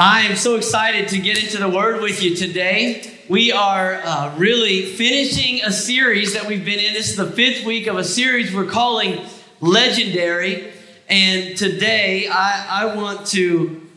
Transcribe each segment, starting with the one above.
I am so excited to get into the Word with you today. We are uh, really finishing a series that we've been in. This is the fifth week of a series we're calling Legendary. And today I, I want to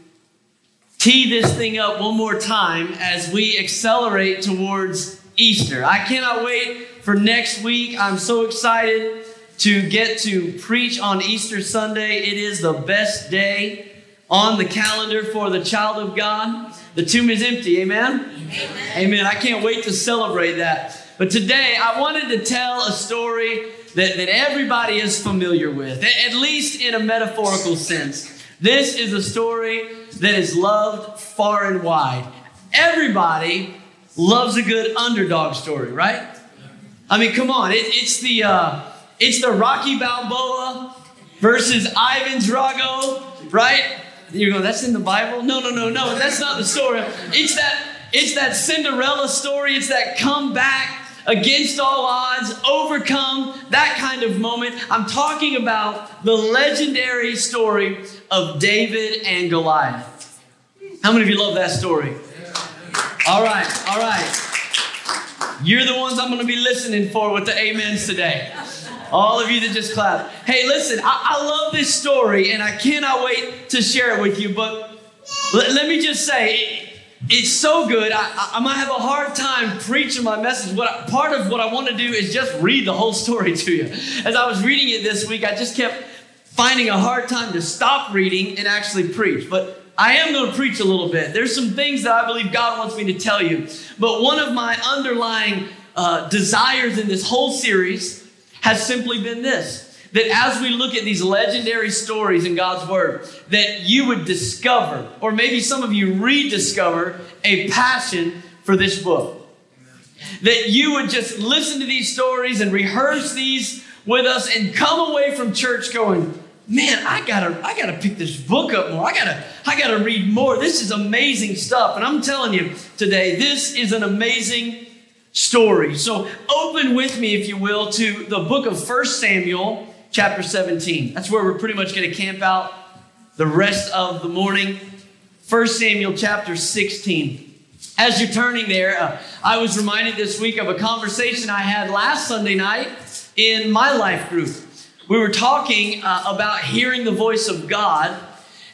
tee this thing up one more time as we accelerate towards Easter. I cannot wait for next week. I'm so excited to get to preach on Easter Sunday. It is the best day on the calendar for the child of God. The tomb is empty. Amen? Amen. Amen. I can't wait to celebrate that. But today, I wanted to tell a story that, that everybody is familiar with, at least in a metaphorical sense. This is a story that is loved far and wide. Everybody loves a good underdog story, right? I mean, come on. It, it's the uh, it's the Rocky Balboa versus Ivan Drago, right? You're going, that's in the Bible? No, no, no, no, that's not the story. It's that, it's that Cinderella story. It's that comeback against all odds, overcome, that kind of moment. I'm talking about the legendary story of David and Goliath. How many of you love that story? All right, all right. You're the ones I'm going to be listening for with the amens today. All of you that just clapped. Hey, listen, I, I love this story and I cannot wait to share it with you. But let, let me just say, it, it's so good. I, I, might have a hard time preaching my message. What part of what I want to do is just read the whole story to you. As I was reading it this week, I just kept finding a hard time to stop reading and actually preach. But I am going to preach a little bit. There's some things that I believe God wants me to tell you. But one of my underlying uh, desires in this whole series has simply been this that as we look at these legendary stories in God's Word, that you would discover, or maybe some of you rediscover, a passion for this book. That you would just listen to these stories and rehearse these with us and come away from church going, man, I gotta, I gotta pick this book up more. I gotta, I gotta read more. This is amazing stuff. And I'm telling you today, this is an amazing story. So open with me, if you will, to the book of First Samuel, chapter 17. That's where we're pretty much going to camp out the rest of the morning. First Samuel, chapter 16. As you're turning there, uh, I was reminded this week of a conversation I had last Sunday night in my life group. We were talking uh, about hearing the voice of God,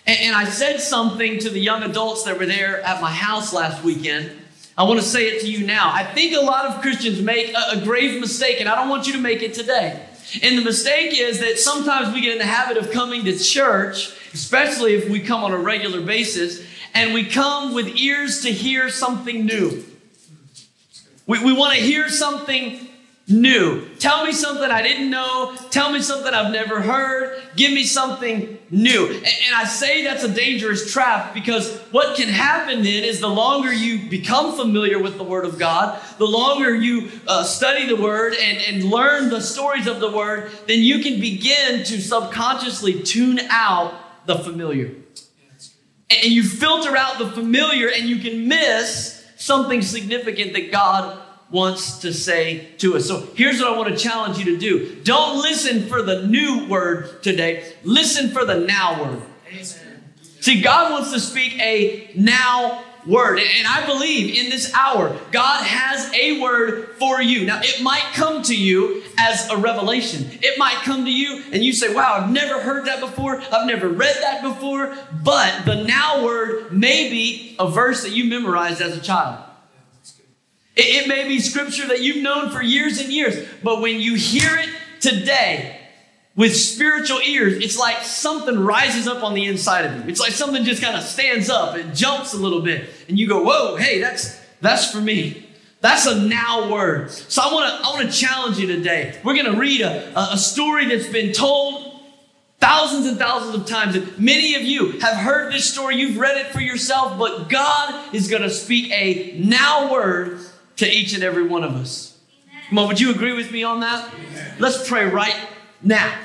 and, and I said something to the young adults that were there at my house last weekend. I want to say it to you now. I think a lot of Christians make a, a, grave mistake, and I don't want you to make it today. And the mistake is that sometimes we get in the habit of coming to church, especially if we come on a regular basis, and we come with ears to hear something new. We, we want to hear something new. Tell me something I didn't know. Tell me something I've never heard. Give me something new. And, I say that's a dangerous trap because what can happen then is the longer you become familiar with the Word of God, the longer you uh, study the Word and, and learn the stories of the Word, then you can begin to subconsciously tune out the familiar. And you filter out the familiar and you can miss something significant that God wants to say to us. So here's what I want to challenge you to do. Don't listen for the new word today. Listen for the now word. Amen. See, God wants to speak a now word. And I believe in this hour, God has a word for you. Now, it might come to you as a revelation. It might come to you and you say, Wow, I've never heard that before. I've never read that before. But the now word may be a verse that you memorized as a child. It, it may be scripture that you've known for years and years, but when you hear it today with spiritual ears, it's like something rises up on the inside of you. It's like something just kind of stands up, and jumps a little bit, and you go, Whoa, hey, that's that's for me. That's a now word. So I want to I want to challenge you today. We're going to read a, a story that's been told thousands and thousands of times. And many of you have heard this story. You've read it for yourself, but God is going to speak a now word to each and every one of us. Come on, would you agree with me on that? Let's pray right now.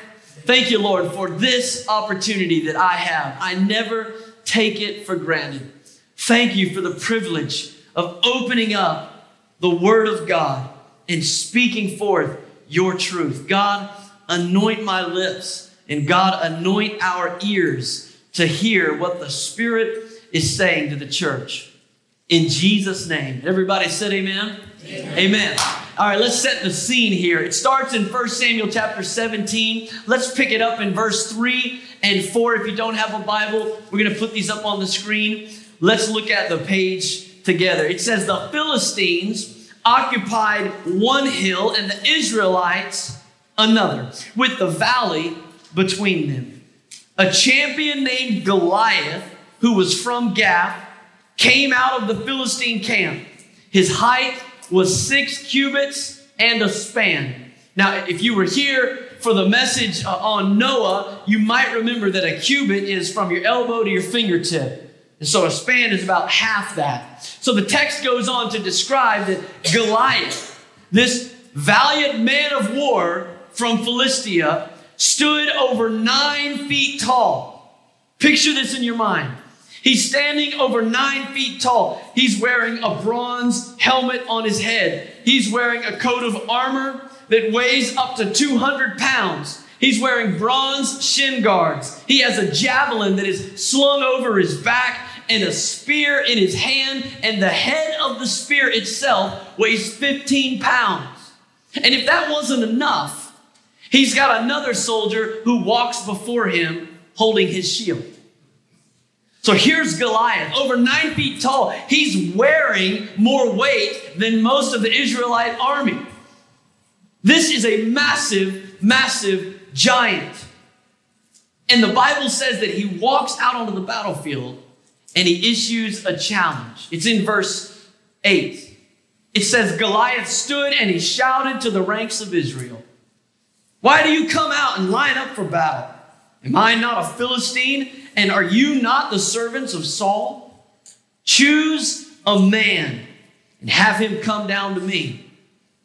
Thank you, Lord, for this opportunity that I have. I never take it for granted. Thank you for the privilege of opening up the Word of God and speaking forth your truth. God, anoint my lips, and God, anoint our ears to hear what the Spirit is saying to the church. In Jesus' name. Everybody said amen? Amen. amen. All right, let's set the scene here. It starts in 1 Samuel chapter 17. Let's pick it up in verse 3 and 4. If you don't have a Bible, we're going to put these up on the screen. Let's look at the page together. It says, The Philistines occupied one hill and the Israelites another, with the valley between them. A champion named Goliath, who was from Gath, came out of the Philistine camp. His height was six cubits and a span. Now, if you were here for the message uh, on Noah, you might remember that a cubit is from your elbow to your fingertip. And so a span is about half that. So the text goes on to describe that Goliath, this valiant man of war from Philistia, stood over nine feet tall. Picture this in your mind. He's standing over nine feet tall. He's wearing a bronze helmet on his head. He's wearing a coat of armor that weighs up to 200 pounds. He's wearing bronze shin guards. He has a javelin that is slung over his back and a spear in his hand, and the head of the spear itself weighs 15 pounds. And if that wasn't enough, he's got another soldier who walks before him holding his shield. So here's Goliath, over nine feet tall. He's wearing more weight than most of the Israelite army. This is a massive, massive giant. And the Bible says that he walks out onto the battlefield and he issues a challenge. It's in verse 8. It says, Goliath stood and he shouted to the ranks of Israel, Why do you come out and line up for battle? Am I not a Philistine? And are you not the servants of Saul? Choose a man and have him come down to me.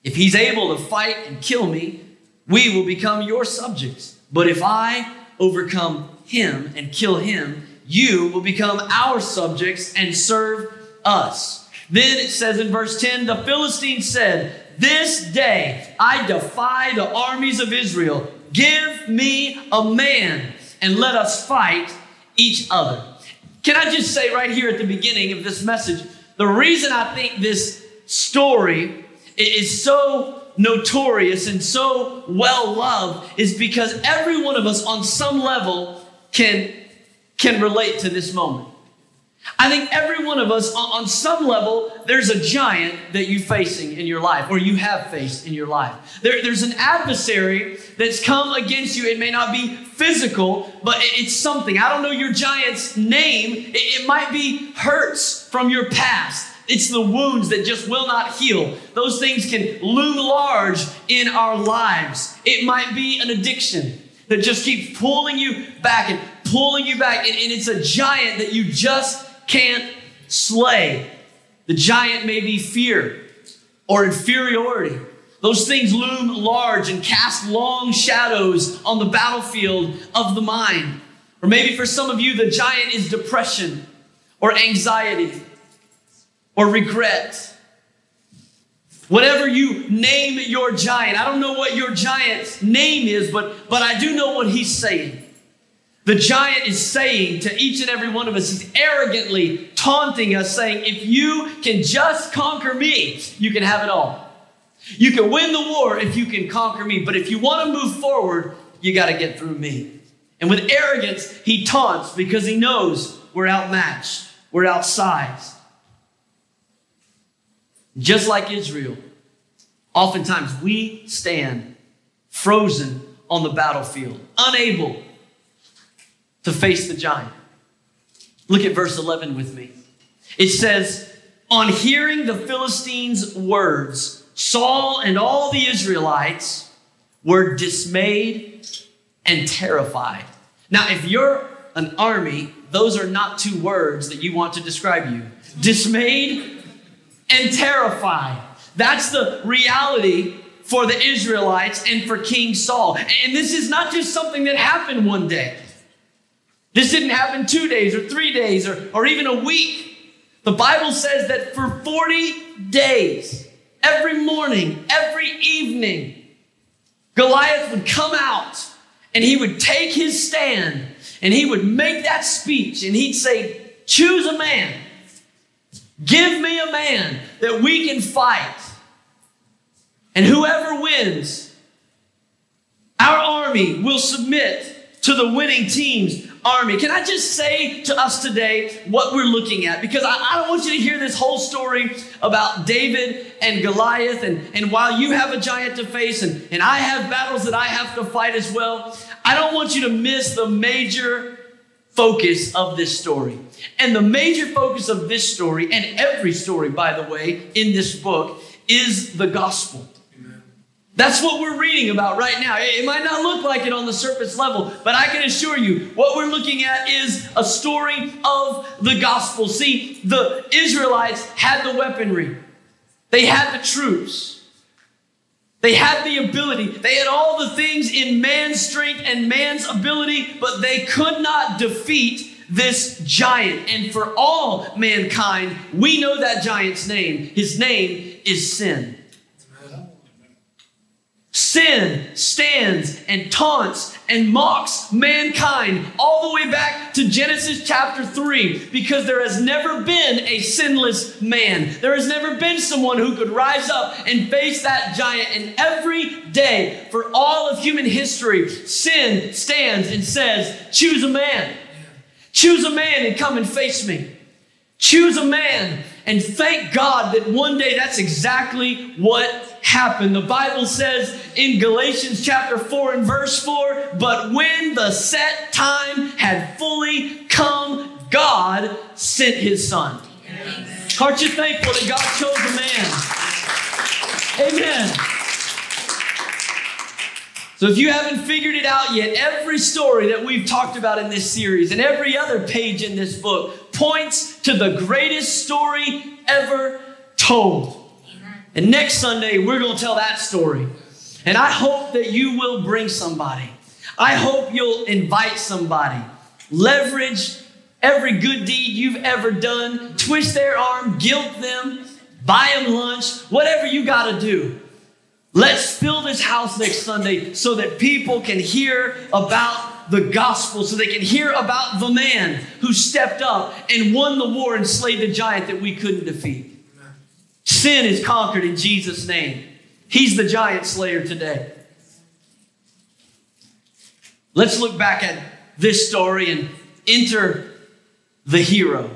If he's able to fight and kill me, we will become your subjects. But if I overcome him and kill him, you will become our subjects and serve us. Then it says in verse 10 the Philistines said, This day I defy the armies of Israel. Give me a man and let us fight each other. Can I just say right here at the beginning of this message, the reason I think this story is so notorious and so well loved is because every one of us on some level can, can relate to this moment. I think every one of us, on, some level, there's a giant that you're facing in your life, or you have faced in your life. There, there's an adversary that's come against you. It may not be physical, but it's something. I don't know your giant's name. It, it might be hurts from your past. It's the wounds that just will not heal. Those things can loom large in our lives. It might be an addiction that just keeps pulling you back and pulling you back. And, and it's a giant that you just can't slay. The giant may be fear or inferiority. Those things loom large and cast long shadows on the battlefield of the mind. Or maybe for some of you, the giant is depression or anxiety or regret. Whatever you name your giant, I don't know what your giant's name is, but, but I do know what he's saying. The giant is saying to each and every one of us, he's arrogantly taunting us, saying, If you can just conquer me, you can have it all. You can win the war if you can conquer me, but if you want to move forward, you got to get through me. And with arrogance, he taunts because he knows we're outmatched, we're outsized. Just like Israel, oftentimes we stand frozen on the battlefield, unable to face the giant. Look at verse 11 with me. It says, On hearing the Philistines' words, Saul and all the Israelites were dismayed and terrified. Now, if you're an army, those are not two words that you want to describe you. Dismayed and terrified. That's the reality for the Israelites and for King Saul. And this is not just something that happened one day. This didn't happen two days or three days or, or even a week. The Bible says that for 40 days, every morning, every evening, Goliath would come out and he would take his stand and he would make that speech and he'd say, Choose a man. Give me a man that we can fight. And whoever wins, our army will submit to the winning team's army. Can I just say to us today what we're looking at? Because I, I, don't want you to hear this whole story about David and Goliath, and, and while you have a giant to face, and, and I have battles that I have to fight as well, I don't want you to miss the major focus of this story. And the major focus of this story, and every story, by the way, in this book, is the gospel. That's what we're reading about right now. It might not look like it on the surface level, but I can assure you what we're looking at is a story of the gospel. See, the Israelites had the weaponry, they had the troops, they had the ability, they had all the things in man's strength and man's ability, but they could not defeat this giant. And for all mankind, we know that giant's name. His name is sin. Sin stands and taunts and mocks mankind all the way back to Genesis chapter 3 because there has never been a sinless man. There has never been someone who could rise up and face that giant. And every day for all of human history, sin stands and says, Choose a man. Choose a man and come and face me. Choose a man. And thank God that one day that's exactly what happened. The Bible says in Galatians chapter 4 and verse 4 But when the set time had fully come, God sent his son. Aren't you thankful that God chose a man? Amen. So, if you haven't figured it out yet, every story that we've talked about in this series and every other page in this book points to the greatest story ever told. And next Sunday, we're going to tell that story. And I hope that you will bring somebody. I hope you'll invite somebody. Leverage every good deed you've ever done, twist their arm, guilt them, buy them lunch, whatever you got to do. Let's fill this house next Sunday so that people can hear about the gospel, so they can hear about the man who stepped up and won the war and slayed the giant that we couldn't defeat. Sin is conquered in Jesus' name. He's the giant slayer today. Let's look back at this story and enter the hero,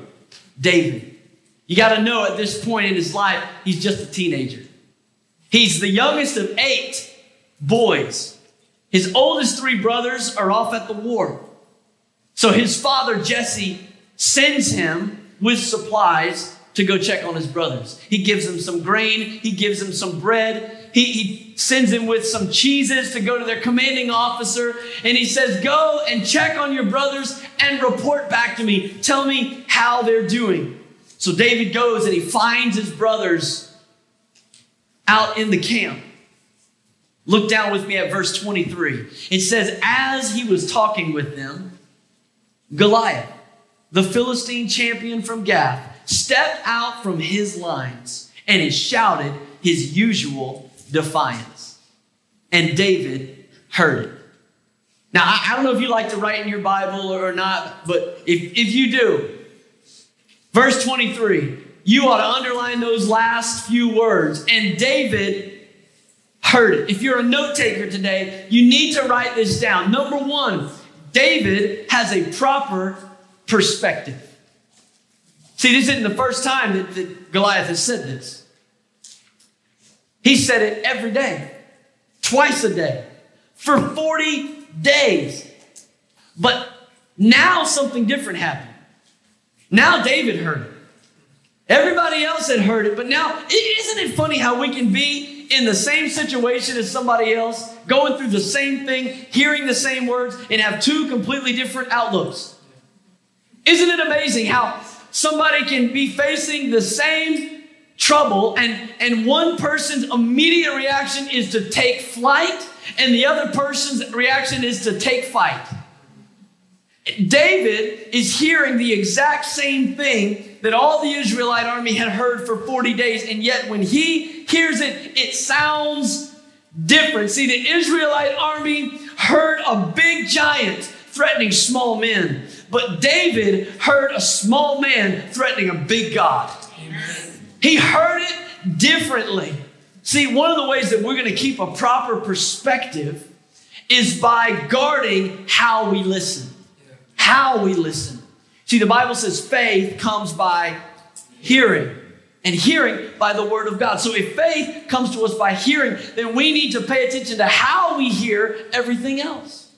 David. You got to know at this point in his life, he's just a teenager. He's the youngest of eight boys. His oldest three brothers are off at the war. So his father, Jesse, sends him with supplies to go check on his brothers. He gives them some grain, he gives them some bread, he, he sends them with some cheeses to go to their commanding officer, and he says, Go and check on your brothers and report back to me. Tell me how they're doing. So David goes and he finds his brothers out in the camp. Look down with me at verse 23. It says, As he was talking with them, Goliath, the Philistine champion from Gath, stepped out from his lines and he shouted his usual defiance. And David heard it. Now, I, don't know if you like to write in your Bible or not, but if, if you do, verse 23, you ought to underline those last few words. And David heard it. If you're a note taker today, you need to write this down. Number one, David has a proper perspective. See, this isn't the first time that, that Goliath has said this. He said it every day, twice a day, for 40 days. But now something different happened. Now David heard it. Everybody else had heard it, but now, isn't it funny how we can be in the same situation as somebody else, going through the same thing, hearing the same words, and have two completely different outlooks? Isn't it amazing how somebody can be facing the same trouble and, and one person's immediate reaction is to take flight and the other person's reaction is to take fight. David is hearing the exact same thing that all the Israelite army had heard for 40 days, and yet when he hears it, it sounds different. See, the Israelite army heard a big giant threatening small men. But David heard a small man threatening a big God. He heard it differently. See, one of the ways that we're going to keep a proper perspective is by guarding how we listen. How we listen. See, the Bible says faith comes by hearing, and hearing by the word of God. So if faith comes to us by hearing, then we need to pay attention to how we hear everything else.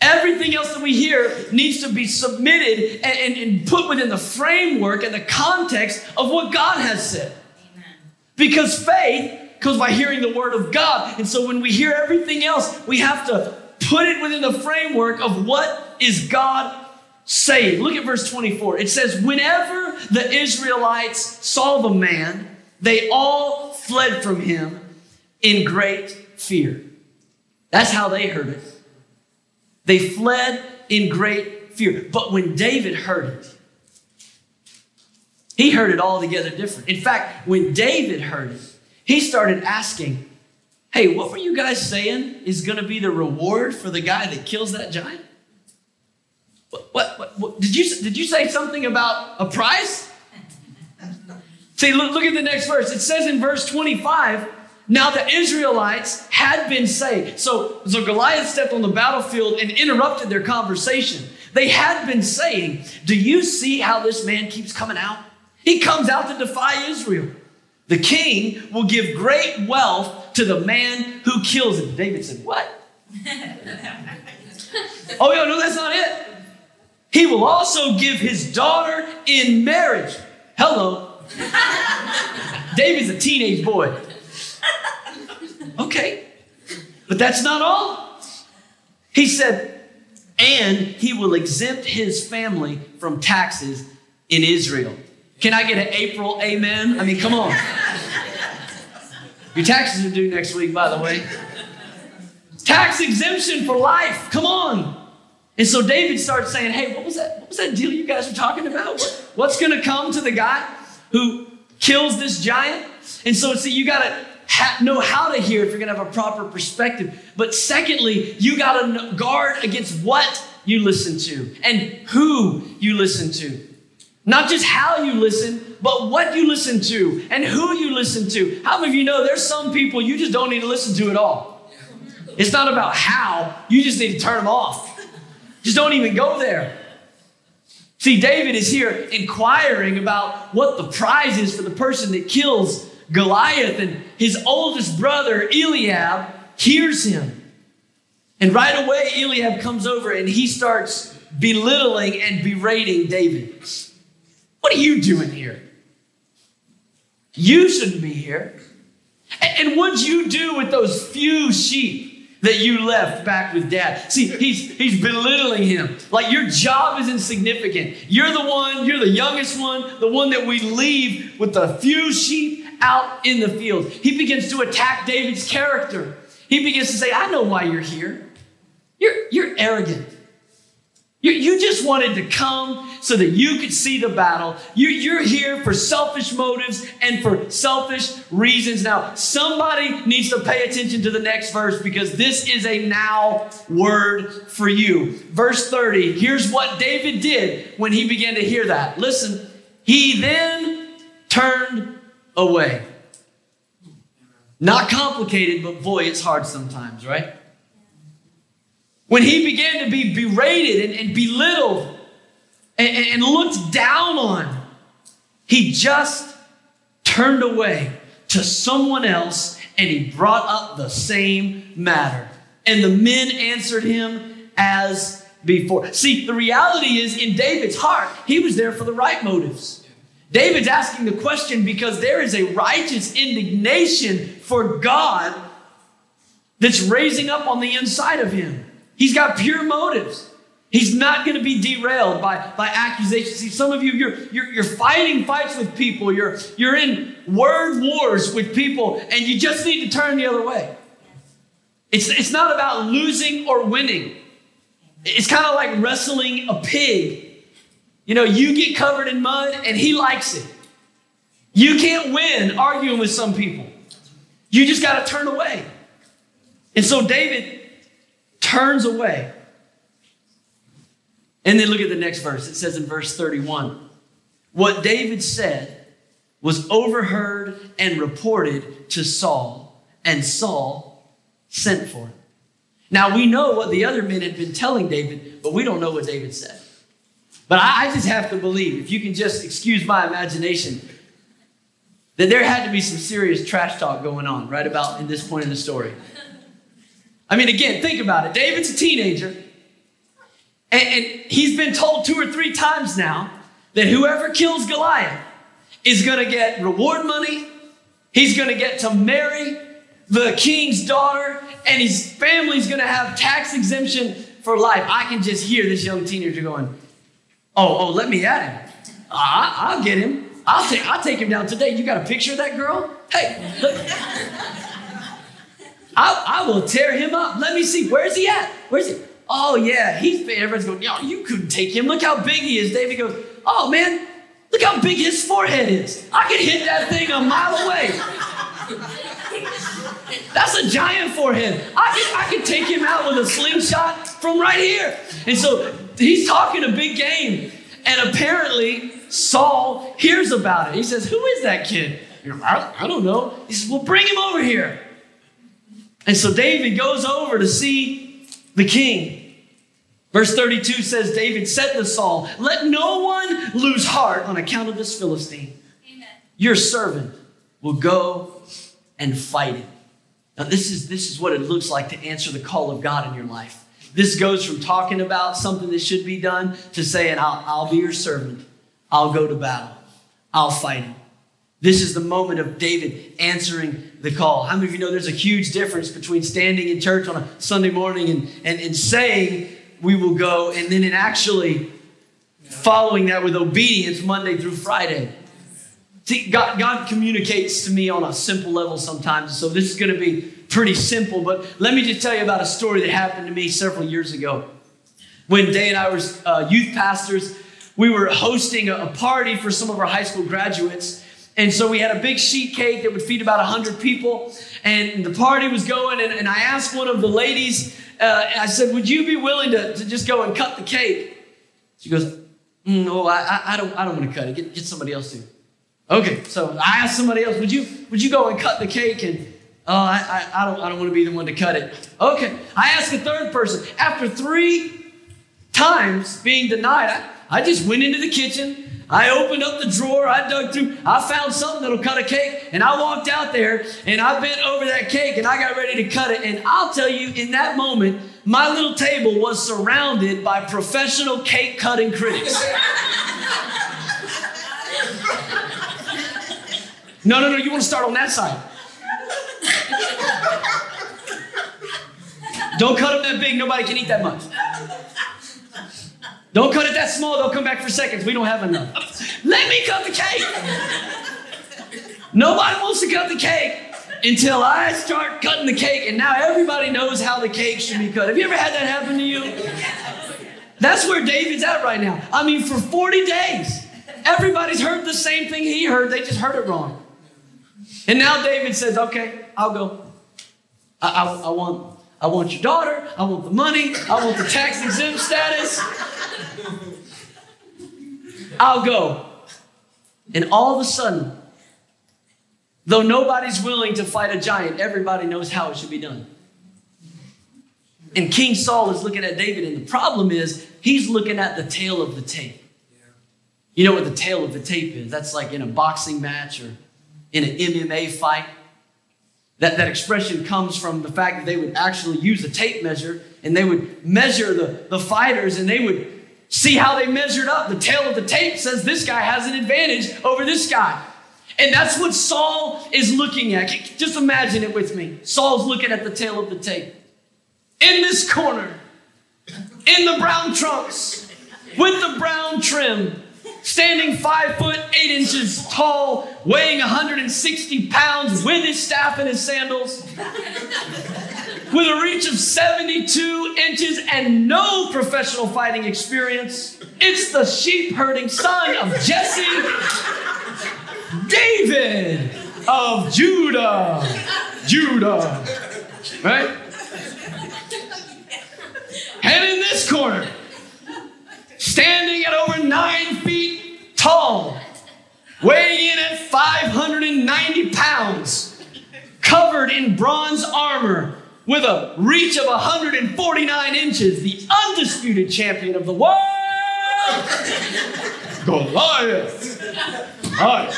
Everything else that we hear needs to be submitted and, and, and put within the framework and the context of what God has said. Because faith comes by hearing the word of God. And so when we hear everything else, we have to put it within the framework of what is God saying. Look at verse 24. It says, Whenever the Israelites saw the man, they all fled from him in great fear. That's how they heard it. They fled in great fear. But when David heard it, he heard it altogether different. In fact, when David heard it, he started asking, Hey, what were you guys saying is going to be the reward for the guy that kills that giant? What, what, what, did you did you say something about a price? See, look, look at the next verse. It says in verse 25, now the Israelites had been saved. So, so Goliath stepped on the battlefield and interrupted their conversation. They had been saying, Do you see how this man keeps coming out? He comes out to defy Israel. The king will give great wealth to the man who kills him. David said, What? oh, yeah, no, that's not it. He will also give his daughter in marriage. Hello. David's a teenage boy. Okay. But that's not all. He said, and he will exempt his family from taxes in Israel. Can I get an April amen? I mean, come on. Your taxes are due next week, by the way. Tax exemption for life. Come on. And so David starts saying, Hey, what was that? What was that deal you guys were talking about? What, what's gonna come to the guy who kills this giant? And so see, you gotta ha- know how to hear if you're gonna have a proper perspective. But secondly, you gotta guard against what you listen to and who you listen to. Not just how you listen, but what you listen to and who you listen to. How many of you know there's some people you just don't need to listen to at all? It's not about how, you just need to turn them off. Just don't even go there. See, David is here inquiring about what the prize is for the person that kills Goliath, and his oldest brother, Eliab, hears him. And right away, Eliab comes over and he starts belittling and berating David. What are you doing here? You shouldn't be here. And what'd you do with those few sheep that you left back with dad? See, he's he's belittling him. Like your job is insignificant. You're the one, you're the youngest one, the one that we leave with the few sheep out in the field. He begins to attack David's character. He begins to say, I know why you're here. You're, you're arrogant. You, you just wanted to come so that you could see the battle. You, you're here for selfish motives and for selfish reasons. Now, somebody needs to pay attention to the next verse because this is a now word for you. Verse 30, here's what David did when he began to hear that. Listen, he then turned away. Not complicated, but boy, it's hard sometimes, right? When he began to be berated and, and belittled and, and looked down on, he just turned away to someone else and he brought up the same matter. And the men answered him as before. See, the reality is in David's heart, he was there for the right motives. David's asking the question because there is a righteous indignation for God that's raising up on the inside of him. He's got pure motives. He's not going to be derailed by, by accusations. See, some of you, you're, you're, you're fighting fights with people. You're, you're in word wars with people, and you just need to turn the other way. It's, it's not about losing or winning. It's kind of like wrestling a pig. You know, you get covered in mud, and he likes it. You can't win arguing with some people. You just got to turn away. And so David turns away. And then look at the next verse. It says in verse 31 What David said was overheard and reported to Saul, and Saul sent for him. Now we know what the other men had been telling David, but we don't know what David said. But I, just have to believe, if you can just excuse my imagination, that there had to be some serious trash talk going on right about in this point in the story. I mean, again, think about it. David's a teenager, and, and he's been told two or three times now that whoever kills Goliath is going to get reward money, he's going to get to marry the king's daughter, and his family's going to have tax exemption for life. I can just hear this young teenager going, "Oh, oh, let me at him. I, I'll get him. I'll take, I'll take him down today. You got a picture of that girl? Hey, look. I, I will tear him up. Let me see. Where's he at? Where's he? Oh, yeah, he's Everyone's going, yo, you couldn't take him. Look how big he is. David goes, oh, man, look how big his forehead is. I could hit that thing a mile away. That's a giant forehead. I could, I could take him out with a slingshot from right here. And so he's talking a big game. And apparently, Saul hears about it. He says, Who is that kid? I don't know. He says, Well, bring him over here. And so David goes over to see the king. Verse 32 says, David said to Saul, Let no one lose heart on account of this Philistine. Amen. Your servant will go and fight him. Now, this is, this is what it looks like to answer the call of God in your life. This goes from talking about something that should be done to saying, I'll, I'll be your servant. I'll go to battle. I'll fight him. This is the moment of David answering the call. How many of you know there's a huge difference between standing in church on a Sunday morning and, and, and saying we will go and then in actually following that with obedience Monday through Friday? See, God, God communicates to me on a simple level sometimes. So this is going to be pretty simple, but let me just tell you about a story that happened to me several years ago. When Day and I were uh, youth pastors, we were hosting a, a party for some of our high school graduates. And so we had a big sheet cake that would feed about 100 people. And the party was going, and, and I asked one of the ladies, uh, I said, Would you be willing to, to just go and cut the cake? She goes, No, Oh, I, I, don't, I don't want to cut it. Get, get somebody else to. Okay, so I asked somebody else, Would you, would you go and cut the cake? And oh, I, I, I, don't, I don't want to be the one to cut it. Okay, I asked a third person. After three times being denied, I, I just went into the kitchen. I opened up the drawer, I dug through, I found something that'll cut a cake, and I walked out there and I bent over that cake and I got ready to cut it. And I'll tell you, in that moment, my little table was surrounded by professional cake cutting critics. no, no, no, you want to start on that side. Don't cut them that big, nobody can eat that much. Don't cut it that small, they'll come back for seconds. We don't have enough. Let me cut the cake. Nobody wants to cut the cake until I start cutting the cake, and now everybody knows how the cake should be cut. Have you ever had that happen to you? That's where David's at right now. I mean, for 40 days, everybody's heard the same thing he heard, they just heard it wrong. And now David says, Okay, I'll go. I, I, I want, I want your daughter, I want the money, I want the tax exempt status. I'll go. And all of a sudden, though nobody's willing to fight a giant, everybody knows how it should be done. And King Saul is looking at David, and the problem is he's looking at the tale of the tape. You know what the tale of the tape is? That's like in a boxing match or in an MMA fight. That, that expression comes from the fact that they would actually use a tape measure and they would measure the, the fighters and they would see how they measured up. The tale of the tape says this guy has an advantage over this guy. And that's what Saul is looking at. Just imagine it with me. Saul's looking at the tale of the tape. In this corner, in the brown trunks, with the brown trim, standing five foot eight inches tall, weighing 160 pounds, with his staff and his sandals with a reach of 72 inches and no professional fighting experience. It's the sheep herding son of Jesse, David of Judah. Judah. Right? And in this corner, standing at over nine feet tall, weighing in at 590 pounds, covered in bronze armor, with a reach of 149 inches, the undisputed champion of the world, Goliath. Hi.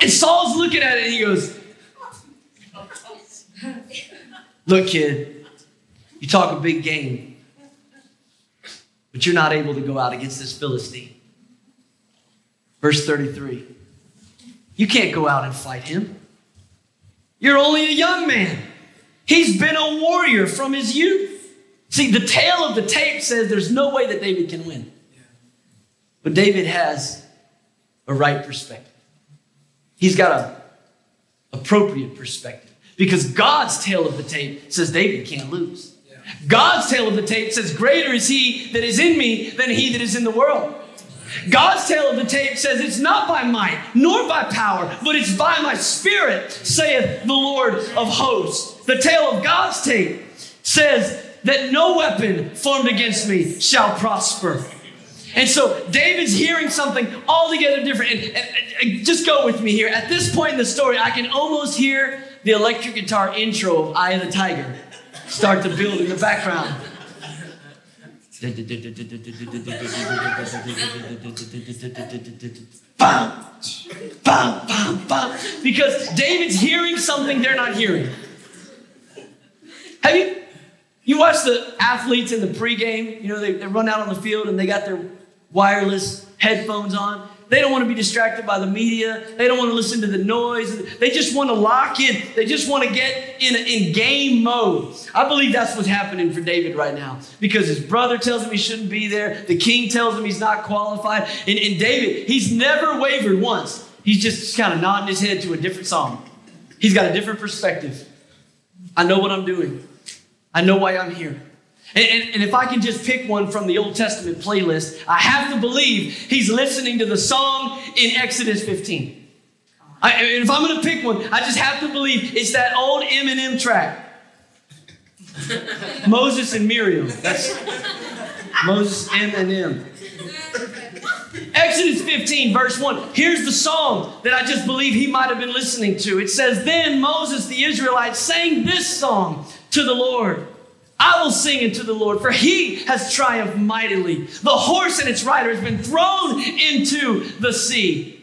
And Saul's looking at it and he goes, Look, kid, you talk a big game, but you're not able to go out against this Philistine. Verse 33 You can't go out and fight him. You're only a young man. He's been a warrior from his youth. See, the tale of the tape says there's no way that David can win. But David has a right perspective. He's got a appropriate perspective. Because God's tale of the tape says David can't lose. God's tale of the tape says, Greater is he that is in me than he that is in the world. God's tale of the tape says, It's not by might nor by power, but it's by my spirit, saith the Lord of hosts. The tale of God's tape says that no weapon formed against me shall prosper. And so David's hearing something altogether different. And, and, and, just go with me here. At this point in the story, I can almost hear the electric guitar intro of Eye of the Tiger start to build in the background. bam, bam, bam, bam. Because David's hearing something they're not hearing. Have you you watch the athletes in the pregame? You know, they, they run out on the field and they got their wireless headphones on. They don't want to be distracted by the media. They don't want to listen to the noise. They just want to lock in. They just want to get in, in game mode. I believe that's what's happening for David right now because his brother tells him he shouldn't be there. The king tells him he's not qualified. And, and David, he's never wavered once. He's just kind of nodding his head to a different song. He's got a different perspective. I know what I'm doing, I know why I'm here. And, and, and, if I can just pick one from the Old Testament playlist, I have to believe he's listening to the song in Exodus 15. I, and if I'm going to pick one, I just have to believe it's that old Eminem track. Moses and Miriam. That's Moses M and M. Exodus 15, verse 1. Here's the song that I just believe he might have been listening to. It says, Then Moses the Israelite sang this song to the Lord. I will sing unto the Lord, for he has triumphed mightily. The horse and its rider has been thrown into the sea.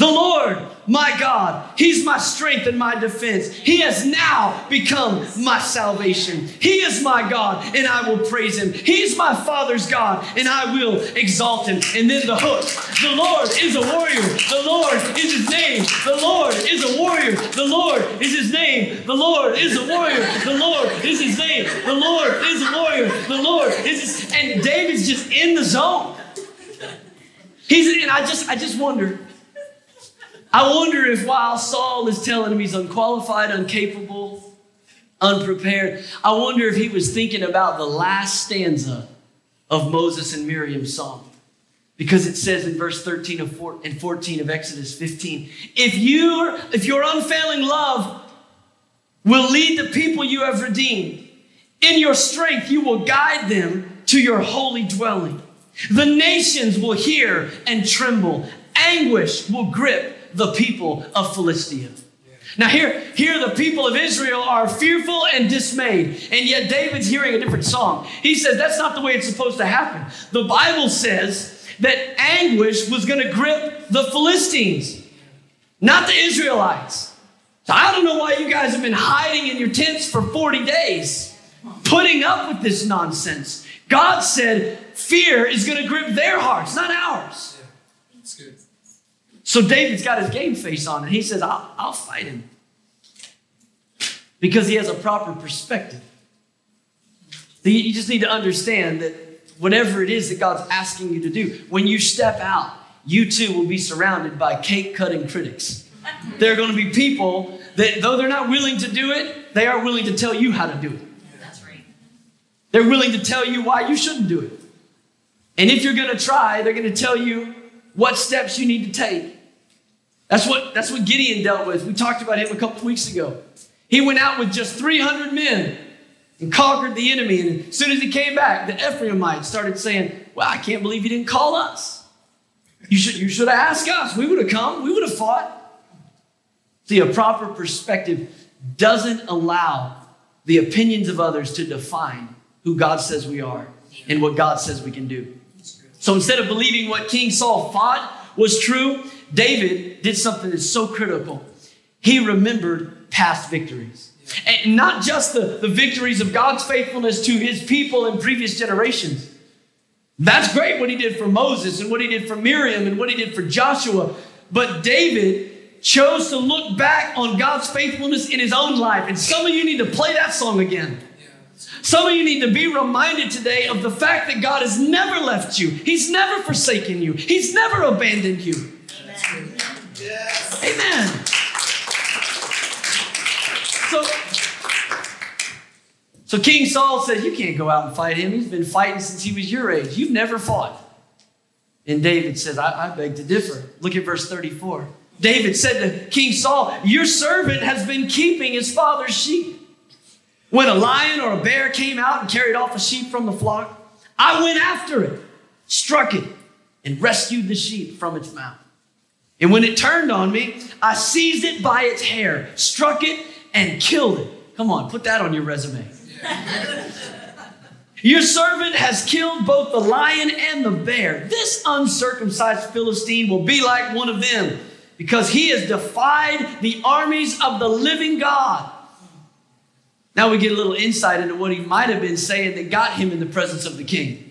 The Lord, my God, He's my strength and my defense. He has now become my salvation. He is my God, and I will praise Him. He's my Father's God, and I will exalt Him. And then the hook The Lord is a warrior. The Lord is His name. The Lord is a warrior. The Lord is His name. The Lord is a warrior. The Lord is His name. The Lord is a warrior. The Lord is His. And David's just in the zone. He's, and I just, I just wonder I wonder if while Saul is telling him he's unqualified, incapable, unprepared, I wonder if he was thinking about the last stanza of Moses and Miriam's song. Because it says in verse 13 and 14 of Exodus 15, if you if your unfailing love will lead the people you have redeemed, in your strength you will guide them to your holy dwelling. The nations will hear and tremble. Anguish will grip the people of Philistia. Now, here, here the people of Israel are fearful and dismayed, and yet David's hearing a different song. He says that's not the way it's supposed to happen. The Bible says that anguish was going to grip the Philistines, not the Israelites. So I don't know why you guys have been hiding in your tents for 40 days, putting up with this nonsense. God said fear is going to grip their hearts, not ours. So David's got his game face on, and he says, I'll, I'll fight him. Because he has a proper perspective. You just need to understand that whatever it is that God's asking you to do, when you step out, you too will be surrounded by cake cutting critics. There are going to be people that, though they're not willing to do it, they are willing to tell you how to do it. That's right. They're willing to tell you why you shouldn't do it. And if you're going to try, they're going to tell you what steps you need to take. That's what, that's what Gideon dealt with. We talked about him a couple weeks ago. He went out with just 300 men and conquered the enemy. And as soon as he came back, the Ephraimites started saying, Well, I can't believe you didn't call us. You should, you should have asked us. We would have come, we would have fought. See, a proper perspective doesn't allow the opinions of others to define who God says we are and what God says we can do. So instead of believing what King Saul thought was true, David did something that's so critical. He remembered past victories. And not just the, the victories of God's faithfulness to his people in previous generations. That's great what he did for Moses and what he did for Miriam and what he did for Joshua. But David chose to look back on God's faithfulness in his own life. And some of you need to play that song again. Some of you need to be reminded today of the fact that God has never left you, He's never forsaken you, He's never abandoned you. Amen. Amen. So, so King Saul said, You can't go out and fight him. He's been fighting since he was your age. You've never fought. And David says, I, I beg to differ. Look at verse 34. David said to King Saul, Your servant has been keeping his father's sheep. When a lion or a bear came out and carried off a sheep from the flock, I went after it, struck it, and rescued the sheep from its mouth. And when it turned on me, I seized it by its hair, struck it, and killed it. Come on, put that on your resume. Your servant has killed both the lion and the bear. This uncircumcised Philistine will be like one of them because he has defied the armies of the living God. Now we get a little insight into what he might have been saying that got him in the presence of the king.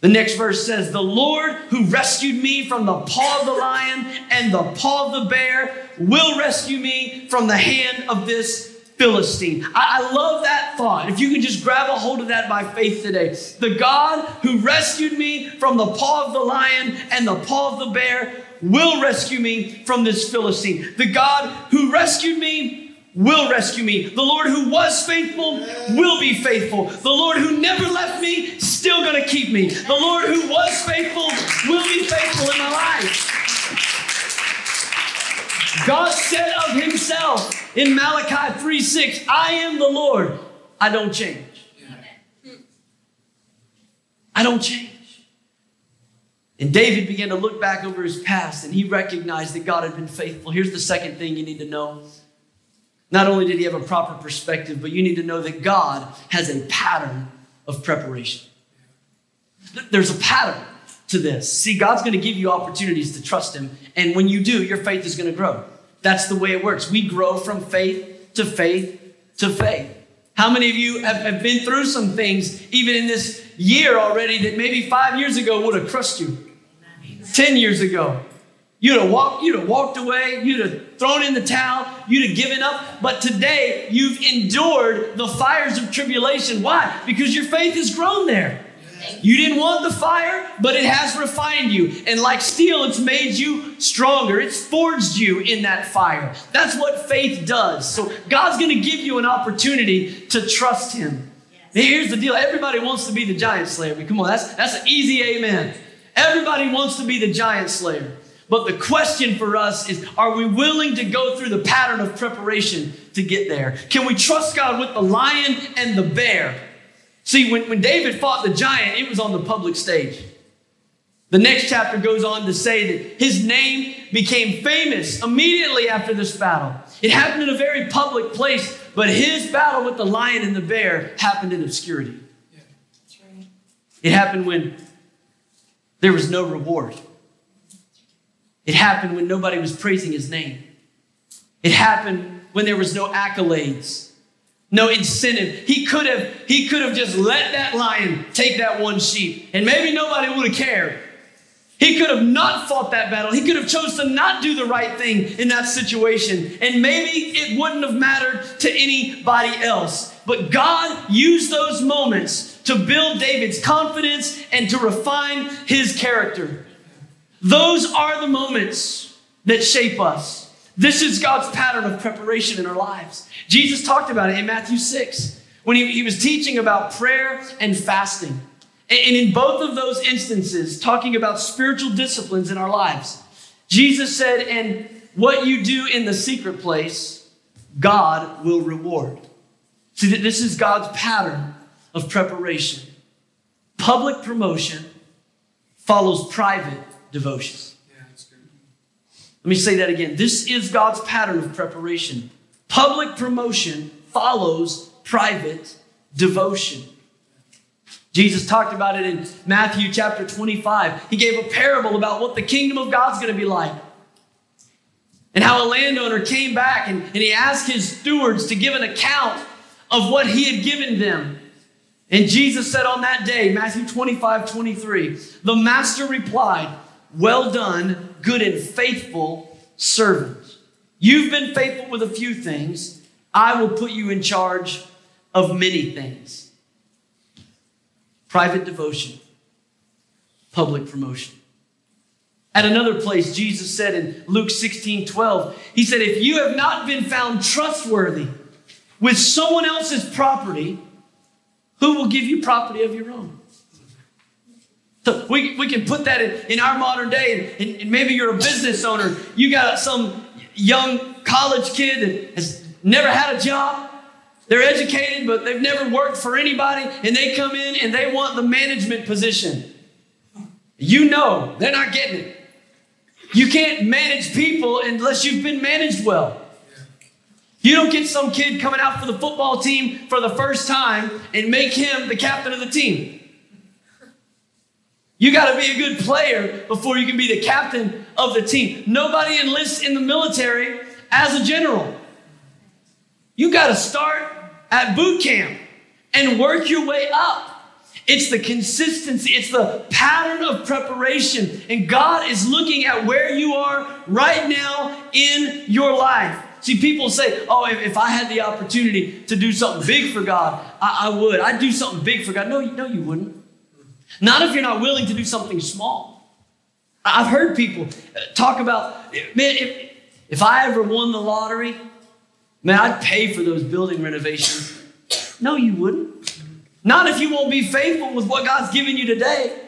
The next verse says, The Lord who rescued me from the paw of the lion and the paw of the bear will rescue me from the hand of this Philistine. I, love that thought. If you can just grab a hold of that by faith today. The God who rescued me from the paw of the lion and the paw of the bear will rescue me from this Philistine. The God who rescued me will rescue me. The Lord who was faithful will be faithful. The Lord who never left me, still gonna keep me. The Lord who was faithful will be faithful in my life. God said of himself in Malachi 3 6, I am the Lord, I don't change. I don't change. And David began to look back over his past and he recognized that God had been faithful. Here's the second thing you need to know not only did he have a proper perspective, but you need to know that God has a pattern of preparation. There's a pattern to this. See, God's going to give you opportunities to trust him, and when you do, your faith is going to grow. That's the way it works. We grow from faith to faith to faith. How many of you have, have been through some things, even in this year already, that maybe five years ago would have crushed you? 10 years ago. You'd have walked, you'd have walked away, you'd have thrown in the towel, you'd have given up. But today you've endured the fires of tribulation. Why? Because your faith has grown there. You didn't want the fire, but it has refined you. And like steel, it's made you stronger. It's forged you in that fire. That's what faith does. So God's going to give you an opportunity to trust Him. Yes. Here's the deal everybody wants to be the giant slayer. Come on, that's, that's an easy amen. Everybody wants to be the giant slayer. But the question for us is are we willing to go through the pattern of preparation to get there? Can we trust God with the lion and the bear? See, when, when David fought the giant, it was on the public stage. The next chapter goes on to say that his name became famous immediately after this battle. It happened in a very public place, but his battle with the lion and the bear happened in obscurity. It happened when there was no reward. It happened when nobody was praising his name. It happened when there was no accolades, no incentive. He could have he could have just let that lion take that one sheep and maybe nobody would have cared. He could have not fought that battle. He could have chose to not do the right thing in that situation and maybe it wouldn't have mattered to anybody else. But God used those moments to build David's confidence and to refine his character. Those are the moments that shape us. This is God's pattern of preparation in our lives. Jesus talked about it in Matthew 6 when he, he was teaching about prayer and fasting. And, in both of those instances, talking about spiritual disciplines in our lives, Jesus said, And what you do in the secret place, God will reward. See, that this is God's pattern of preparation. Public promotion follows private devotion. Let me say that again. This is God's pattern of preparation. Public promotion follows private devotion. Jesus talked about it in Matthew chapter 25. He gave a parable about what the kingdom of God's going to be like. And how a landowner came back and, and he asked his stewards to give an account of what he had given them. And Jesus said on that day, Matthew 25, 23, the master replied, Well done, good and faithful servant. You've been faithful with a few things. I will put you in charge of many things. Private devotion, public promotion. At another place, Jesus said in Luke 16 12, He said, If you have not been found trustworthy with someone else's property, who will give you property of your own? So we, we can put that in, in our modern day, and, and, and maybe you're a business owner. You got some young college kid that has never had a job. They're educated, but they've never worked for anybody, and they come in and they want the management position. You know they're not getting it. You can't manage people unless you've been managed well. You don't get some kid coming out for the football team for the first time and make him the captain of the team. You got to be a good player before you can be the captain of the team. Nobody enlists in the military as a general. You got to start at boot camp and work your way up. It's the consistency, it's the pattern of preparation. And God is looking at where you are right now in your life. See, people say, oh, if, if I had the opportunity to do something big for God, I, I would. I'd do something big for God. No, no, you wouldn't. Not if you're not willing to do something small. I've heard people talk about, man, if, if I ever won the lottery, man, I'd pay for those building renovations. No, you wouldn't. Not if you won't be faithful with what God's given you today.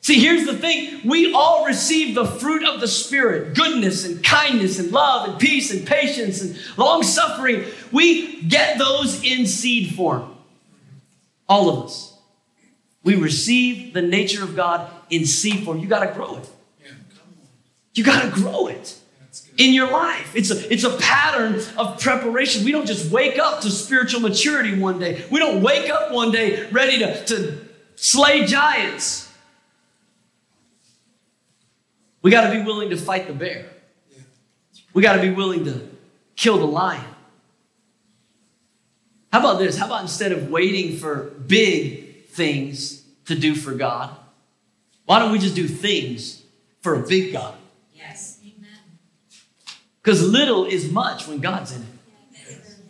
See, here's the thing we all receive the fruit of the Spirit goodness and kindness and love and peace and patience and long suffering. We get those in seed form. All of us. We receive the nature of God in seed form. You got to grow it. You got to grow it in your life. It's a, it's a pattern of preparation. We don't just wake up to spiritual maturity one day. We don't wake up one day ready to, to slay giants. We got to be willing to fight the bear. We got to be willing to kill the lion. How about this? How about instead of waiting for big things to do for God. Why don't we just do things for a big God? Yes. Amen. Because little is much when God's in it.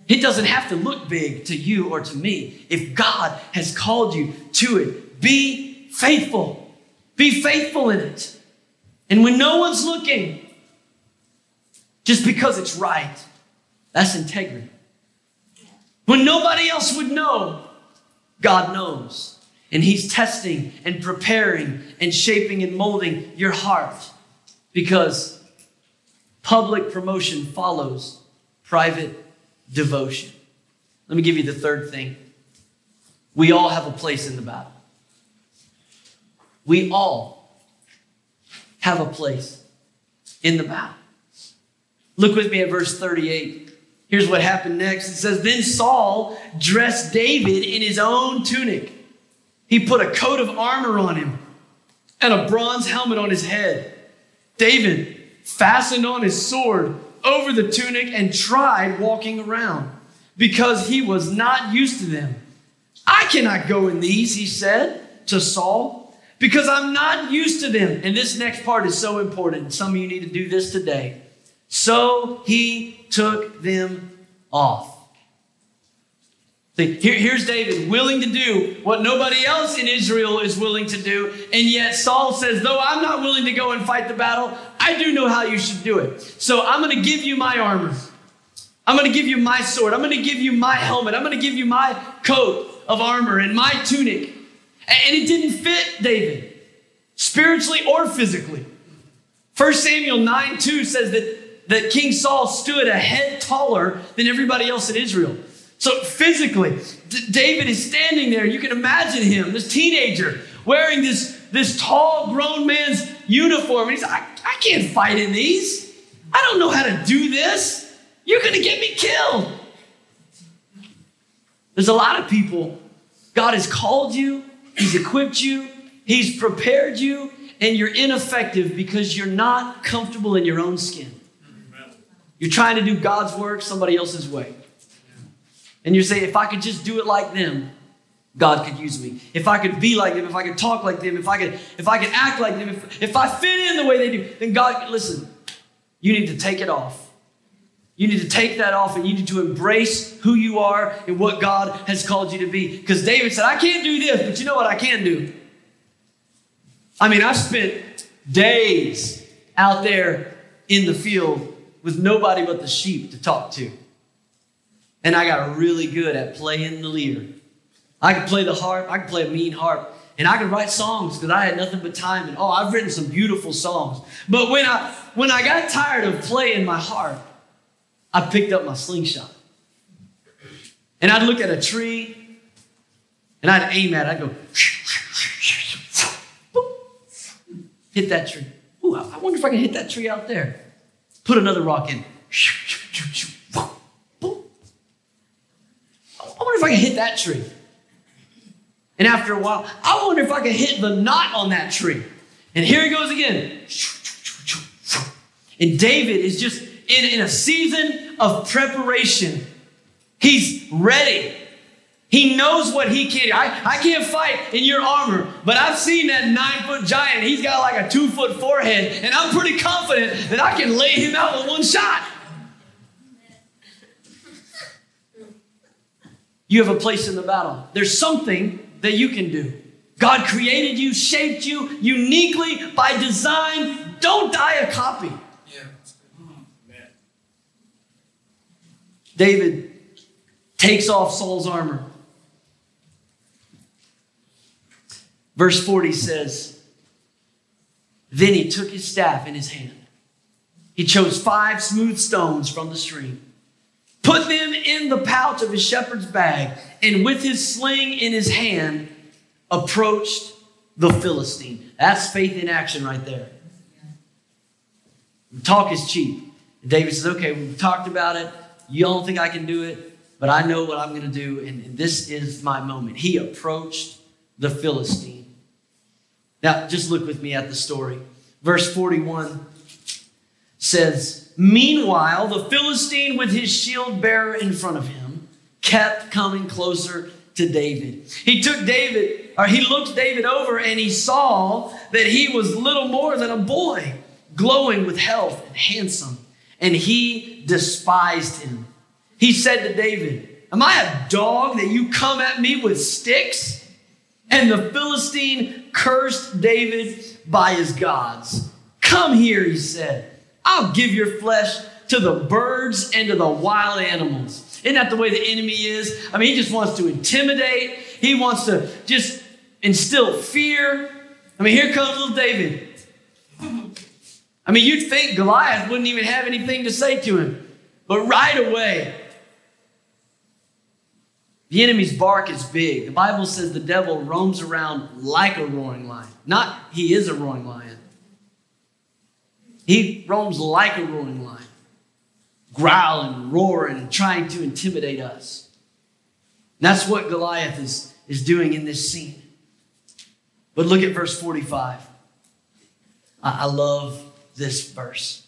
It doesn't have to look big to you or to me. If God has called you to it, be faithful. Be faithful in it. And when no one's looking, just because it's right, that's integrity. When nobody else would know, God knows. And He's testing and preparing and shaping and molding your heart because public promotion follows private devotion. Let me give you the third thing. We all have a place in the battle. We all have a place in the battle. Look with me at verse 38. Here's what happened next. It says, Then Saul dressed David in his own tunic he put a coat of armor on him and a bronze helmet on his head. David fastened on his sword over the tunic and tried walking around because he was not used to them. I cannot go in these, he said to Saul, because I'm not used to them. And this next part is so important. Some of you need to do this today. So he took them off. Here, here's David willing to do what nobody else in Israel is willing to do. And yet Saul says, though I'm not willing to go and fight the battle, I do know how you should do it. So I'm going to give you my armor. I'm going to give you my sword. I'm going to give you my helmet. I'm going to give you my coat of armor and my tunic. And it didn't fit David, spiritually or physically. 1 Samuel 9 2 says that, that King Saul stood a head taller than everybody else in Israel. So physically, D- David is standing there. You can imagine him, this teenager, wearing this, this tall, grown man's uniform. And he's like, I, I can't fight in these. I don't know how to do this. You're going to get me killed. There's a lot of people, God has called you, He's equipped you, He's prepared you, and you're ineffective because you're not comfortable in your own skin. You're trying to do God's work somebody else's way. And you say, if I could just do it like them, God could use me. If I could be like them, if I could talk like them, if I could, if I could act like them, if, if I fit in the way they do, then God, listen, you need to take it off. You need to take that off and you need to embrace who you are and what God has called you to be. Because David said, I can't do this, but you know what I can do? I mean, I've spent days out there in the field with nobody but the sheep to talk to. And I got really good at playing the lyre. I could play the harp, I could play a mean harp, and I could write songs because I had nothing but time. And oh, I've written some beautiful songs. But when I when I got tired of playing my harp, I picked up my slingshot. And I'd look at a tree and I'd aim at it. I'd go, hit that tree. Ooh, I wonder if I can hit that tree out there. Put another rock in. I wonder if I can hit that tree. And after a while, I wonder if I can hit the knot on that tree. And here he goes again. And David is just in, in a season of preparation. He's ready. He knows what he can. I, I can't fight in your armor, but I've seen that nine foot giant. He's got like a two foot forehead, and I'm pretty confident that I can lay him out with one shot. You have a place in the battle. There's something that you can do. God created you, shaped you uniquely by design. Don't die a copy. David takes off Saul's armor. Verse 40 says, Then he took his staff in his hand. He chose five smooth stones from the stream, put them in the pouch of his shepherd's bag, and with his sling in his hand, approached the Philistine. That's faith in action right there. Talk is cheap. David says, Okay, we've talked about it. You don't think I can do it, but I know what I'm going to do, and this is my moment. He approached the Philistine. Now, just look with me at the story. Verse 41 says, Meanwhile, the Philistine with his shield bearer in front of him kept coming closer to David. He took David, or he looked David over, and he saw that he was little more than a boy, glowing with health and handsome and he despised him. He said to David, Am I a dog that you come at me with sticks? And the Philistine cursed David by his gods. Come here, he said. I'll give your flesh to the birds and to the wild animals. Isn't that the way the enemy is? I mean, he just wants to intimidate, he wants to just instill fear. I mean, here comes little David. I mean, you'd think Goliath wouldn't even have anything to say to him. But right away, the enemy's bark is big. The Bible says the devil roams around like a roaring lion. Not he is a roaring lion. He roams like a roaring lion, growling, and roaring, and trying to intimidate us. And that's what Goliath is, is doing in this scene. But look at verse 45. I, I love this verse.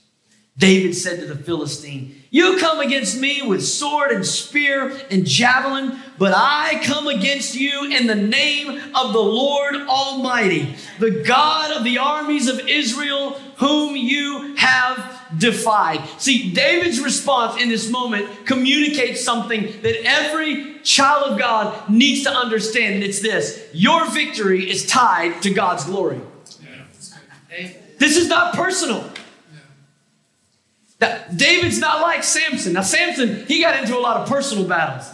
David said to the Philistine, You come against me with sword and spear and javelin, but I come against you in the name of the Lord Almighty, the God of the armies of Israel, whom you have defied. See, David's response in this moment communicates something that every child of God needs to understand, and it's this your victory is tied to God's glory. Yeah. This is not personal. David's not like Samson. Now, Samson, he got into a lot of personal battles.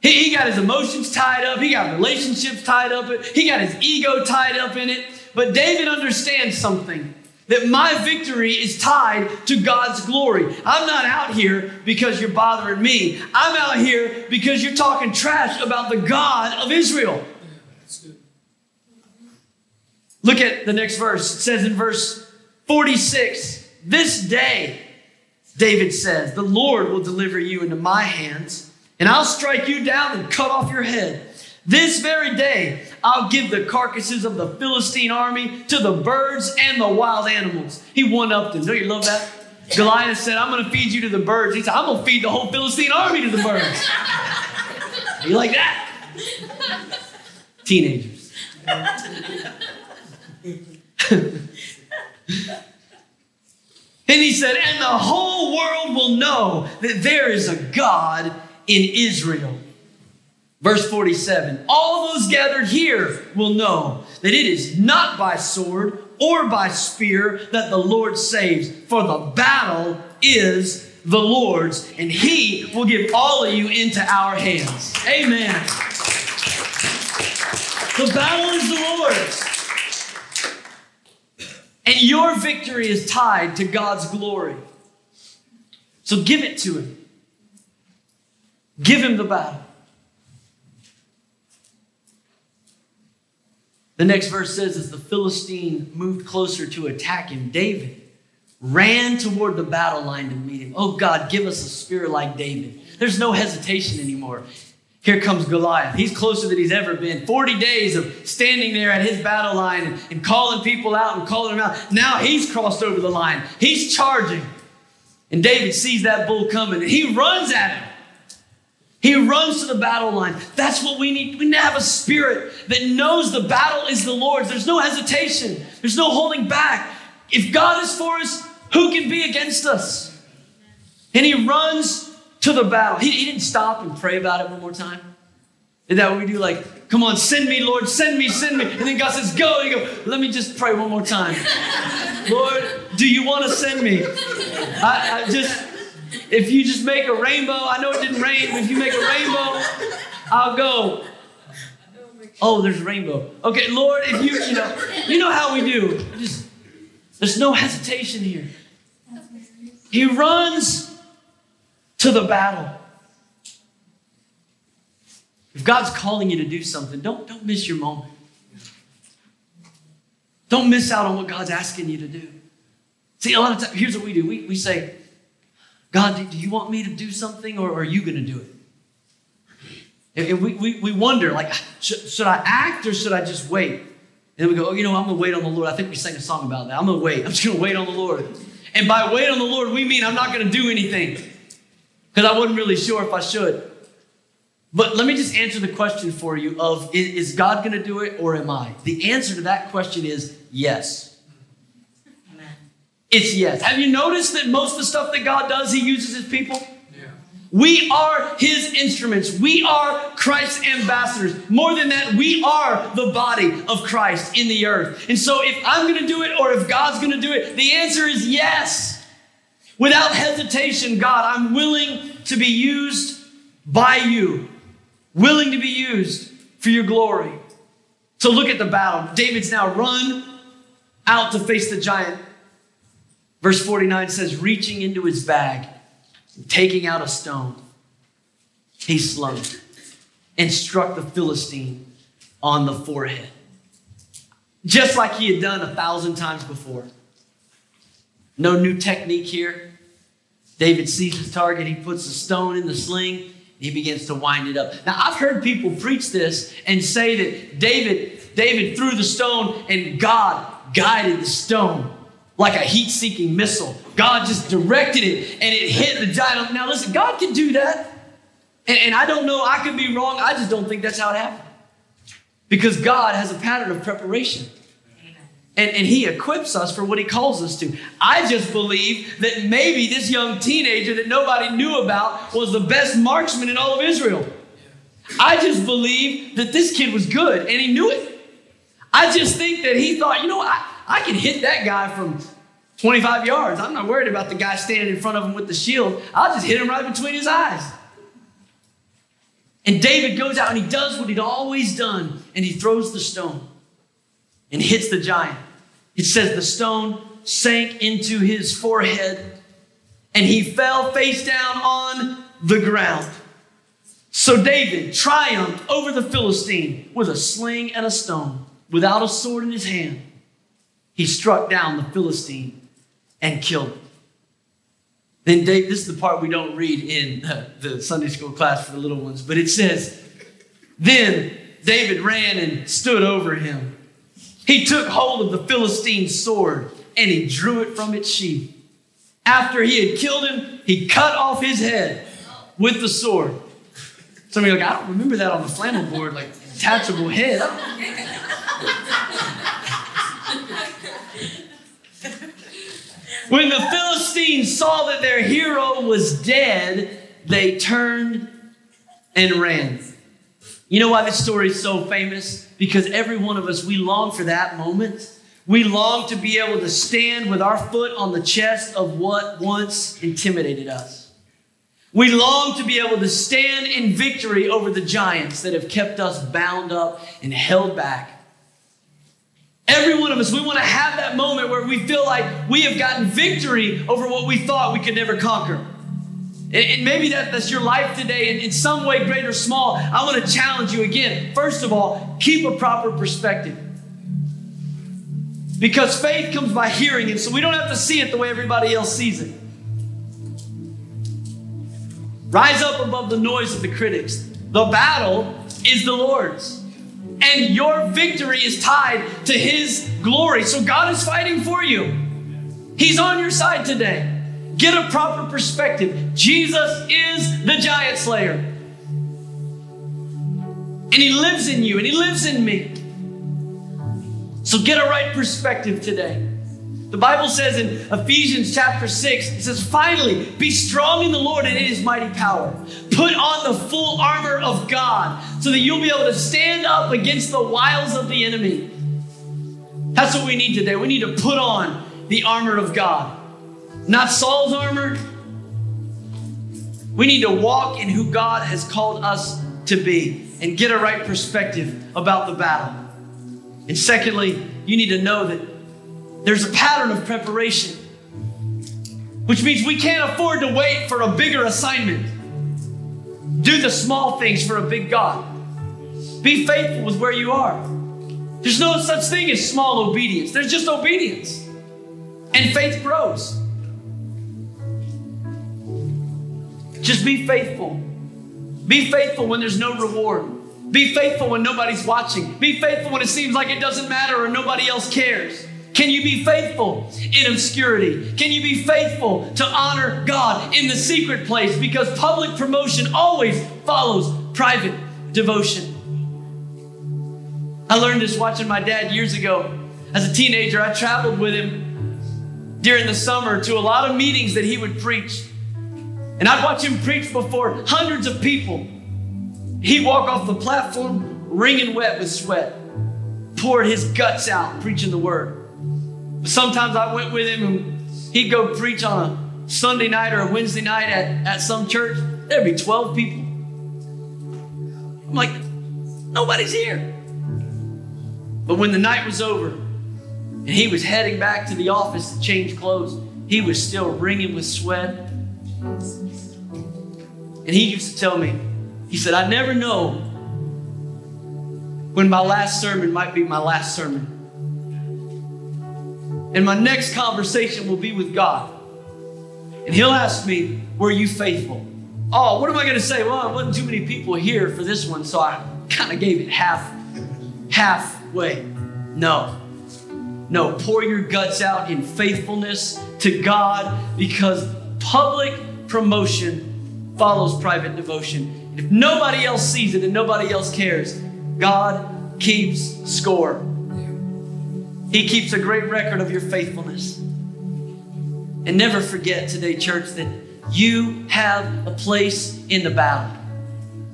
He, he got his emotions tied up, he got relationships tied up, he got his ego tied up in it. But David understands something that my victory is tied to God's glory. I'm not out here because you're bothering me. I'm out here because you're talking trash about the God of Israel. Look at the next verse. It says in verse 46 This day, David says, the Lord will deliver you into my hands, and I'll strike you down and cut off your head. This very day, I'll give the carcasses of the Philistine army to the birds and the wild animals. He one upped him. Don't you love that? Goliath said, I'm going to feed you to the birds. He said, I'm going to feed the whole Philistine army to the birds. you like that? Teenagers. And he said, And the whole world will know that there is a God in Israel. Verse 47 All those gathered here will know that it is not by sword or by spear that the Lord saves, for the battle is the Lord's, and he will give all of you into our hands. Amen. The battle is the Lord's. And your victory is tied to God's glory. So give it to Him. Give Him the battle. The next verse says, as the Philistine moved closer to attack him, David ran toward the battle line to meet him. Oh God, give us a spirit like David. There's no hesitation anymore. Here comes Goliath. He's closer than he's ever been. 40 days of standing there at his battle line and, and calling people out and calling them out. Now he's crossed over the line. He's charging. And David sees that bull coming and he runs at him. He runs to the battle line. That's what we need. We need to have a spirit that knows the battle is the Lord's. There's no hesitation, there's no holding back. If God is for us, who can be against us? And he runs to the battle. He, he didn't stop and pray about it one more time. Is that what we do? Like, come on, send me, Lord, send me, send me. And then God says, go. And you go, let me just pray one more time. Lord, do you want to send me? I, I just, if you just make a rainbow, I know it didn't rain, but if you make a rainbow, I'll go. Oh, there's a rainbow. Okay, Lord, if you, you know, you know how we do. Just, there's no hesitation here. He runs to the battle. If God's calling you to do something, don't, don't miss your moment. Don't miss out on what God's asking you to do. See, a lot of times, here's what we do we, we say, God, do, you want me to do something or are you going to do it? And we, we, we wonder, like, should, should I act or should I just wait? And then we go, oh, you know, I'm going to wait on the Lord. I think we sang a song about that. I'm going to wait. I'm just going to wait on the Lord. And by wait on the Lord, we mean I'm not going to do anything because I wasn't really sure if I should. But let me just answer the question for you of is God going to do it or am I? The answer to that question is yes. Amen. It's yes. Have you noticed that most of the stuff that God does, he uses his people? Yeah. We are his instruments. We are Christ's ambassadors. More than that, we are the body of Christ in the earth. And so if I'm going to do it or if God's going to do it, the answer is yes. Without hesitation, God, I'm willing to be used by you, willing to be used for your glory. So look at the battle. David's now run out to face the giant. Verse 49 says, reaching into his bag, taking out a stone, he slung and struck the Philistine on the forehead, just like he had done a thousand times before. No new technique here. David sees his target, he puts the stone in the sling, he begins to wind it up. Now, I've heard people preach this and say that David, David threw the stone and God guided the stone like a heat-seeking missile. God just directed it and it hit the giant. Now, listen, God can do that. And, and I don't know, I could be wrong. I just don't think that's how it happened. Because God has a pattern of preparation. And, and he equips us for what he calls us to. I just believe that maybe this young teenager that nobody knew about was the best marksman in all of Israel. I just believe that this kid was good and he knew it. I just think that he thought, you know, I, I can hit that guy from 25 yards. I'm not worried about the guy standing in front of him with the shield. I'll just hit him right between his eyes. And David goes out and he does what he'd always done and he throws the stone and hits the giant. It says the stone sank into his forehead, and he fell face down on the ground. So David triumphed over the Philistine with a sling and a stone, without a sword in his hand. He struck down the Philistine and killed him. Then David, this is the part we don't read in the Sunday school class for the little ones, but it says, Then David ran and stood over him. He took hold of the Philistine's sword and he drew it from its sheath. After he had killed him, he cut off his head with the sword. Some of you are like, I don't remember that on the flannel board, like detachable head. when the Philistines saw that their hero was dead, they turned and ran. You know why this story is so famous? Because every one of us, we long for that moment. We long to be able to stand with our foot on the chest of what once intimidated us. We long to be able to stand in victory over the giants that have kept us bound up and held back. Every one of us, we want to have that moment where we feel like we have gotten victory over what we thought we could never conquer. And, maybe that, that's your life today in, in some way, great or small. I want to challenge you again. First of all, keep a proper perspective. Because faith comes by hearing it, so we don't have to see it the way everybody else sees it. Rise up above the noise of the critics. The battle is the Lord's. And your victory is tied to His glory. So God is fighting for you. He's on your side today. Get a proper perspective. Jesus is the giant slayer. And he lives in you and he lives in me. So get a right perspective today. The Bible says in Ephesians chapter 6, it says, Finally, be strong in the Lord and in his mighty power. Put on the full armor of God so that you'll be able to stand up against the wiles of the enemy. That's what we need today. We need to put on the armor of God. Not Saul's armor. We need to walk in who God has called us to be and get a right perspective about the battle. And secondly, you need to know that there's a pattern of preparation, which means we can't afford to wait for a bigger assignment. Do the small things for a big God. Be faithful with where you are. There's no such thing as small obedience, there's just obedience. And faith grows. Just be faithful. Be faithful when there's no reward. Be faithful when nobody's watching. Be faithful when it seems like it doesn't matter or nobody else cares. Can you be faithful in obscurity? Can you be faithful to honor God in the secret place? Because public promotion always follows private devotion. I learned this watching my dad years ago. As a teenager, I traveled with him during the summer to a lot of meetings that he would preach. And I'd watch him preach before hundreds of people. He'd walk off the platform wringing wet with sweat, poured his guts out preaching the word. Sometimes I went with him and he'd go preach on a Sunday night or a Wednesday night at, at some church. There'd be 12 people. I'm like, nobody's here. But when the night was over and he was heading back to the office to change clothes, he was still wringing with sweat and he used to tell me, he said, I never know when my last sermon might be my last sermon. And my next conversation will be with God. And he'll ask me, Were you faithful? Oh, what am I going to say? Well, there wasn't too many people here for this one, so I kind of gave it half, halfway. No. No, pour your guts out in faithfulness to God because public promotion follows private devotion. And If nobody else sees it and nobody else cares, God keeps score. He keeps a great record of your faithfulness. And never forget today, church, that you have a place in the battle.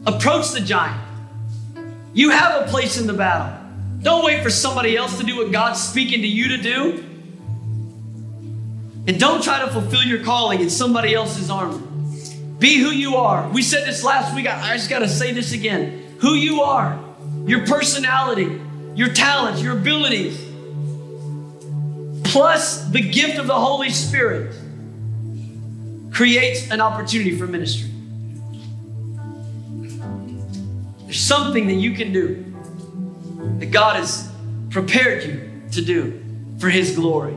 Approach the giant. You have a place in the battle. Don't wait for somebody else to do what God's speaking to you to do. And don't try to fulfill your calling in somebody else's armor. Be who you are. We said this last week. I just got to say this again. Who you are, your personality, your talents, your abilities. plus the gift of the Holy Spirit creates an opportunity for ministry. There's something that you can do that God has prepared you to do for His glory.